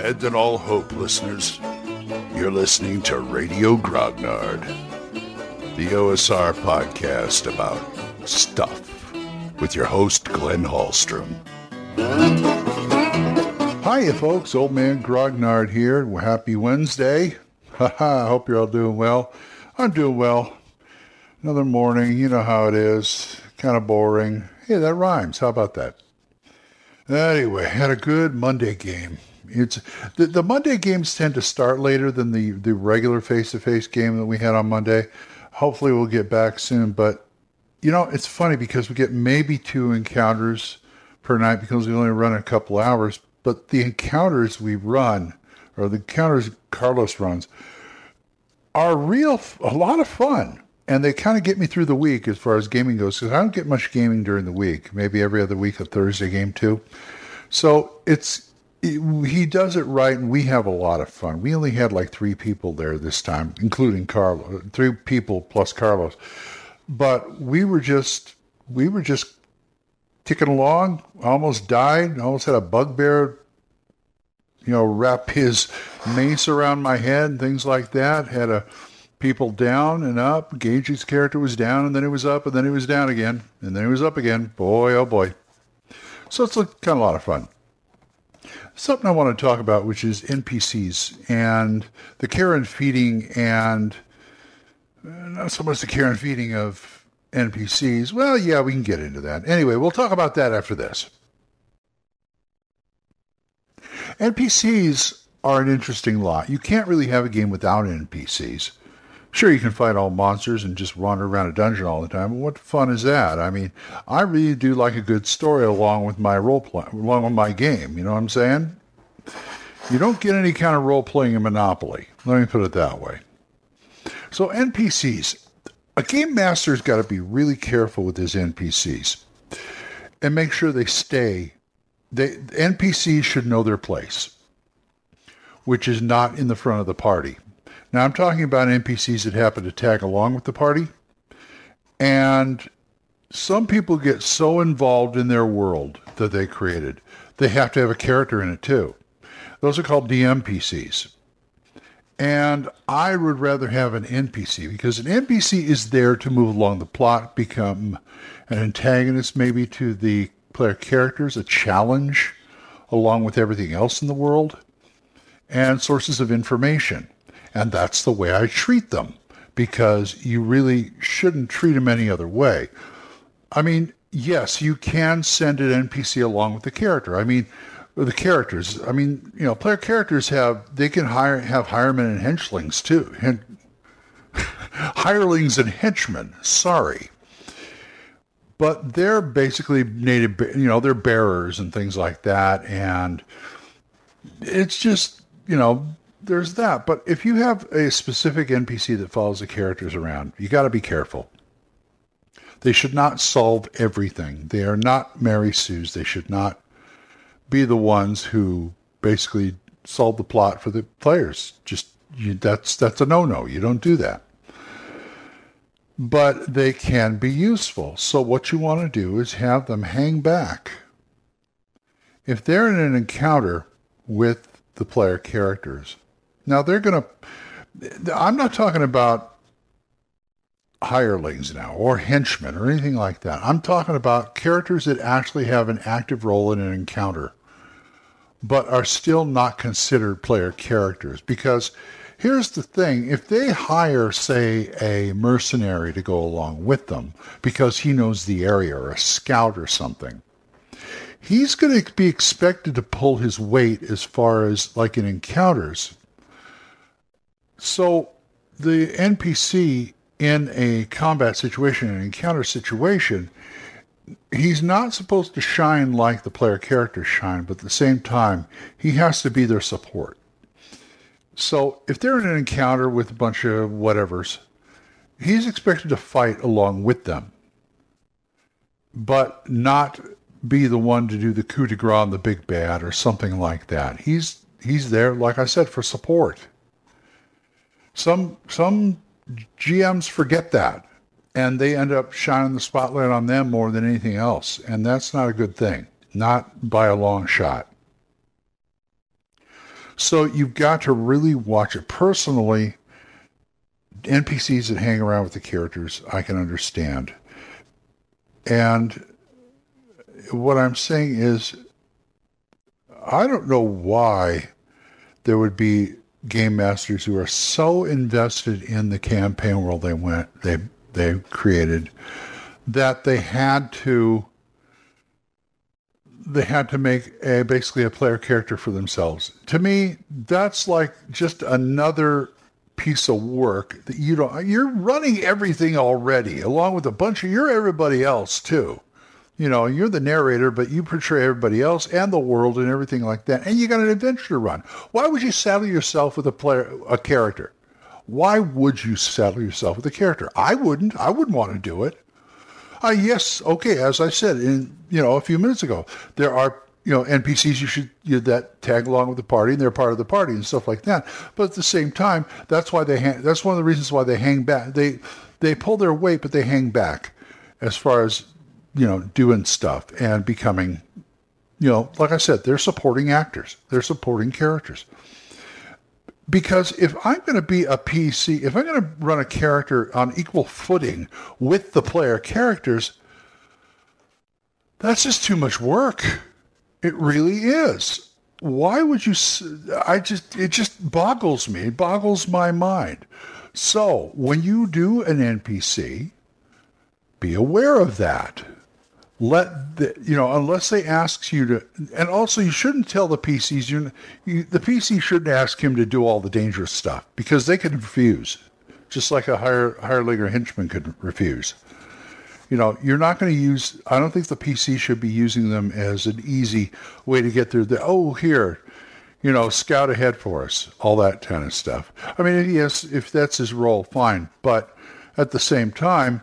Abandon all hope, listeners. You're listening to Radio Grognard, the OSR podcast about stuff, with your host, Glenn Hallstrom. Hiya, folks. Old man Grognard here. Happy Wednesday. Haha, I hope you're all doing well. I'm doing well. Another morning, you know how it is. Kind of boring. Hey, that rhymes. How about that? Anyway, had a good Monday game. It's the, the Monday games tend to start later than the, the regular face to face game that we had on Monday. Hopefully, we'll get back soon. But you know, it's funny because we get maybe two encounters per night because we only run a couple hours. But the encounters we run, or the encounters Carlos runs, are real a lot of fun and they kind of get me through the week as far as gaming goes because I don't get much gaming during the week. Maybe every other week a Thursday game too. So it's it, he does it right, and we have a lot of fun. We only had like three people there this time, including Carlos. Three people plus Carlos, but we were just we were just ticking along. Almost died. Almost had a bugbear. You know, wrap his mace around my head and things like that. Had a people down and up. Gage's character was down and then it was up and then it was down again and then it was up again. Boy, oh boy. So it's kind of a lot of fun. Something I want to talk about, which is NPCs and the care and feeding and not so much the care and feeding of NPCs. Well, yeah, we can get into that. Anyway, we'll talk about that after this. NPCs are an interesting lot. You can't really have a game without NPCs. Sure, you can fight all monsters and just wander around a dungeon all the time, what fun is that? I mean, I really do like a good story along with my role play, along with my game. You know what I'm saying? You don't get any kind of role playing in Monopoly. Let me put it that way. So NPCs, a game master's got to be really careful with his NPCs and make sure they stay. They NPCs should know their place, which is not in the front of the party. Now, I'm talking about NPCs that happen to tag along with the party. And some people get so involved in their world that they created, they have to have a character in it too. Those are called DMPCs. And I would rather have an NPC because an NPC is there to move along the plot, become an antagonist maybe to the player characters, a challenge along with everything else in the world, and sources of information. And that's the way I treat them because you really shouldn't treat them any other way. I mean, yes, you can send an NPC along with the character. I mean, the characters. I mean, you know, player characters have they can hire have hiremen and henchlings too. Hen- hirelings and henchmen. Sorry, but they're basically native. You know, they're bearers and things like that, and it's just you know there's that. But if you have a specific NPC that follows the characters around, you got to be careful. They should not solve everything. They are not Mary Sue's. They should not be the ones who basically solve the plot for the players. Just you, that's that's a no-no. You don't do that. But they can be useful. So what you want to do is have them hang back. If they're in an encounter with the player characters, now they're going to, I'm not talking about hirelings now or henchmen or anything like that. I'm talking about characters that actually have an active role in an encounter, but are still not considered player characters. Because here's the thing if they hire, say, a mercenary to go along with them because he knows the area or a scout or something, he's going to be expected to pull his weight as far as like in encounters so the NPC in a combat situation, an encounter situation, he's not supposed to shine like the player characters shine, but at the same time, he has to be their support. So if they're in an encounter with a bunch of whatevers, he's expected to fight along with them, but not be the one to do the coup de grace on the big bad or something like that. He's he's there, like I said, for support. Some some GMs forget that and they end up shining the spotlight on them more than anything else, and that's not a good thing, not by a long shot. So you've got to really watch it. Personally, NPCs that hang around with the characters, I can understand. And what I'm saying is, I don't know why there would be game masters who are so invested in the campaign world they went they they created that they had to they had to make a basically a player character for themselves. To me, that's like just another piece of work that you don't you're running everything already along with a bunch of you're everybody else too you know you're the narrator but you portray everybody else and the world and everything like that and you got an adventure to run. Why would you saddle yourself with a player a character? Why would you saddle yourself with a character? I wouldn't. I wouldn't want to do it. Uh, yes okay as i said in you know a few minutes ago there are you know NPCs you should you that tag along with the party and they're part of the party and stuff like that. But at the same time, that's why they hang, that's one of the reasons why they hang back. They they pull their weight, but they hang back as far as you know doing stuff and becoming you know like I said, they're supporting actors, they're supporting characters. Because if I'm going to be a PC, if I'm going to run a character on equal footing with the player characters, that's just too much work it really is. Why would you? I just, it just boggles me. It boggles my mind. So when you do an NPC, be aware of that. Let the, you know, unless they ask you to, and also you shouldn't tell the PCs, you, you, the PC shouldn't ask him to do all the dangerous stuff because they could refuse, just like a higher, hireling or henchman could refuse you know, you're not going to use, I don't think the PC should be using them as an easy way to get through the, oh, here, you know, scout ahead for us, all that kind of stuff. I mean, yes, if that's his role, fine. But at the same time,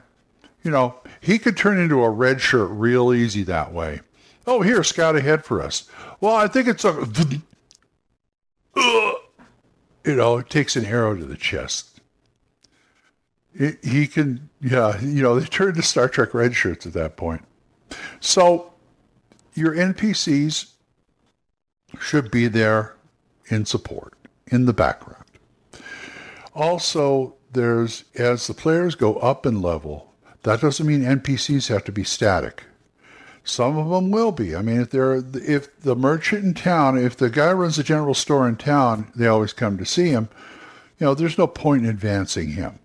you know, he could turn into a red shirt real easy that way. Oh, here, scout ahead for us. Well, I think it's a, you know, it takes an arrow to the chest he can, yeah, you know, they turned to Star Trek red shirts at that point. So your NPCs should be there in support, in the background. Also, there's as the players go up in level, that doesn't mean NPCs have to be static. Some of them will be. I mean, if they're if the merchant in town, if the guy runs a general store in town, they always come to see him. You know, there's no point in advancing him.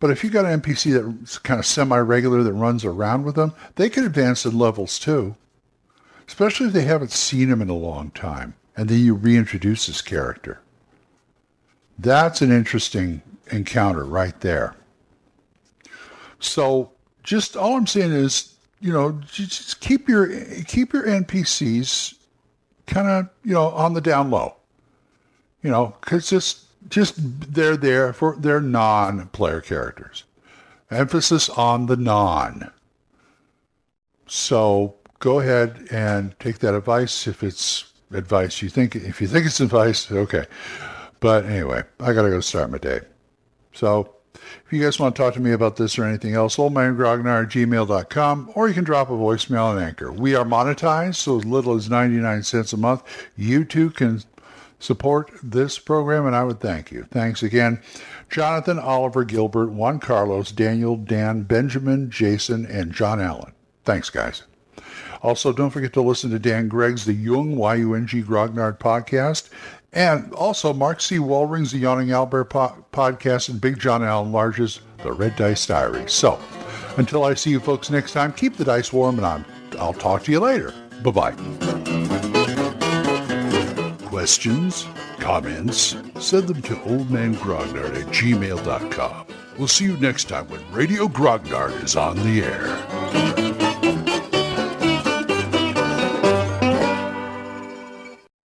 But if you got an NPC that's kind of semi-regular that runs around with them, they can advance in levels too. Especially if they haven't seen him in a long time, and then you reintroduce this character. That's an interesting encounter right there. So just all I'm saying is, you know, just keep your keep your NPCs kind of you know on the down low. You know, because just just they're there for they're non-player characters. Emphasis on the non. So go ahead and take that advice if it's advice you think if you think it's advice, okay. But anyway, I gotta go start my day. So if you guys want to talk to me about this or anything else, oldmangrognard at gmail.com, or you can drop a voicemail on Anchor. We are monetized, so as little as 99 cents a month. You too can support this program, and I would thank you. Thanks again, Jonathan, Oliver, Gilbert, Juan Carlos, Daniel, Dan, Benjamin, Jason, and John Allen. Thanks, guys. Also, don't forget to listen to Dan Gregg's The Yung, Y-U-N-G Grognard podcast, and also Mark C. Wallring's The Yawning Albert po- podcast, and Big John Allen Large's The Red Dice Diary. So, until I see you folks next time, keep the dice warm, and I'm, I'll talk to you later. Bye-bye questions, comments, send them to oldmangrognard at gmail.com. We'll see you next time when Radio Grognard is on the air.